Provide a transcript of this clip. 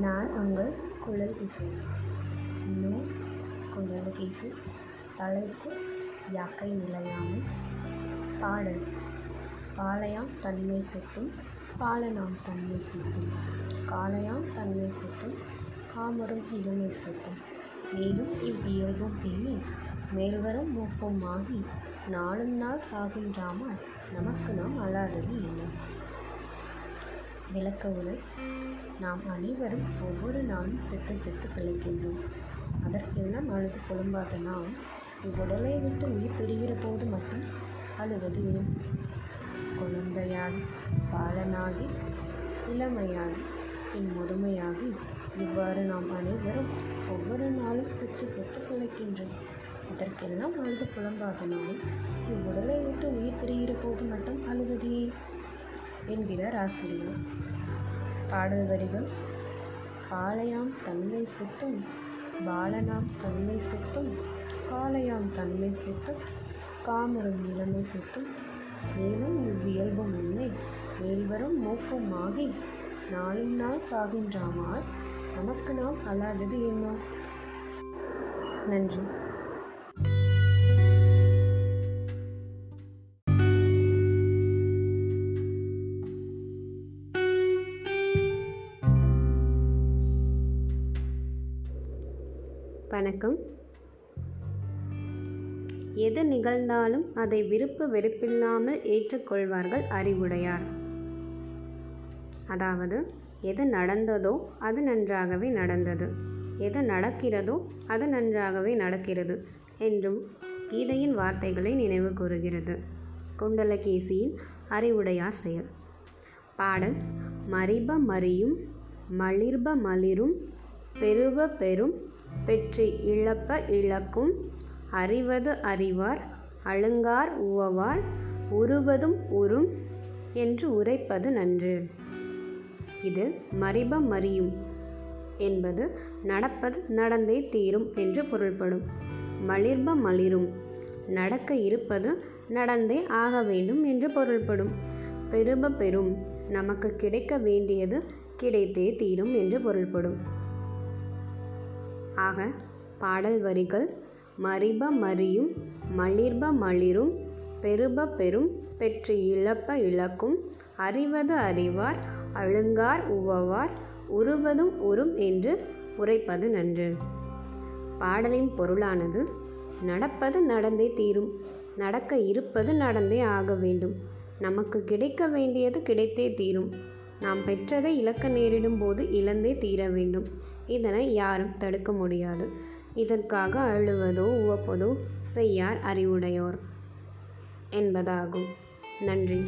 நான் உங்கள் குழல் இசை. இன்னும் குழல் இசை தலைப்பு யாக்கை நிலையாமை பாடல். பாலையாம் தன்மை சுட்டும் பாலனாம் தன்மை சுட்டும். காலையாம் தன்மை சுட்டும் காமரும் இளமை சுட்டும். மேலும் இவ்வியல்பும் பேணி மேல்வரும் மூப்பும் ஆகி நாளும் நாள் சாகின்றாமல் நமக்கு நாம் அழாதது இல்லை. விளக்க உரை நாம் அனைவரும் ஒவ்வொரு நாளும் செத்து செத்து பிழைக்கின்றோம். அதற்கெல்லாம் அழுது புலம்பாத நாம் உடலை விட்டு உயிர் பெறுகிற போது மட்டும் அழுவது ஏன்? குழந்தையாகி பாலனாகி இளமையாகி பின் முதுமையாகி இவ்வாறு நாம் அனைவரும் ஒவ்வொரு நாளும் செத்து செத்து பிழைக்கின்றோம். அதற்கெல்லாம் அழுது புலம்பாத நாம் இவ்வுடலை விட்டு உயிர் பெறுகிற போது மட்டும் அழுவது என்கிறார் ஆசிரியர் பாடல் வரிகள். பாலையாம் தன்மை சித்தும் பாலனாம் தன்மை சித்தும் காலையாம் தன்மை சித்தும் காமரும் இளமை சித்தும். மேலும் இவ்வியல்பும் இல்லை. மேல்வரும் மூப்பும் ஆகி நாளும் நாள் சாகின்றாமால் நமக்கு நாம் அல்லாதது என்ன? நன்றி. வணக்கம். எது நிகழ்ந்தாலும் அதை விருப்பு வெறுப்பில்லாமல் ஏற்றுக்கொள்வார்கள் அறிவுடையார். அதாவது எது நடந்ததோ அது நன்றாகவே நடந்தது. எது நடக்கிறதோ அது நன்றாகவே நடக்கிறது என்றும் கீதையின் வார்த்தைகளை நினைவு கூறுகிறது. குண்டலகேசியின் அறிவுடையார் செயல். பாடல் மறிப மறியும் மலிர்ப மலிரும் பெருவ பெரும் பெற்றி இழப்ப இழக்கும். அறிவது அறிவார் அழுங்கார் உவவார் உருவதும் உறும் என்று உரைப்பது நன்று. இது மறிப மறியும் என்பது நடப்பது நடந்தே தீரும் என்று பொருள்படும். மலிர்ப மலிரும் நடக்க இருப்பது நடந்தே ஆக வேண்டும் என்று பொருள்படும். பெருப பெரும் நமக்கு கிடைக்க வேண்டியது கிடைத்தே தீரும் என்று பொருள்படும். ஆக பாடல் வரிகள் மறிப மறியும் மலிர்ப மலிரும் பெருப பெரும் பெற்று இழப்ப இழக்கும் அறிவது அறிவார் அழுங்கார் உவவார் உருவதும் உறும் என்று உரைப்பது நன்று. பாடலின் பொருளானது நடப்பது நடந்தே தீரும் நடக்க இருப்பது நடந்தே ஆக வேண்டும். நமக்கு கிடைக்க வேண்டியது கிடைத்தே தீரும். நாம் பெற்றதை இழக்க நேரிடும் போது இழந்தே தீர வேண்டும். இதனை யாரும் தடுக்க முடியாது. இதற்காக அழுவதோ உவப்பதோ செய்யார் அறிவுடையோர் என்பதாகும். நன்றி.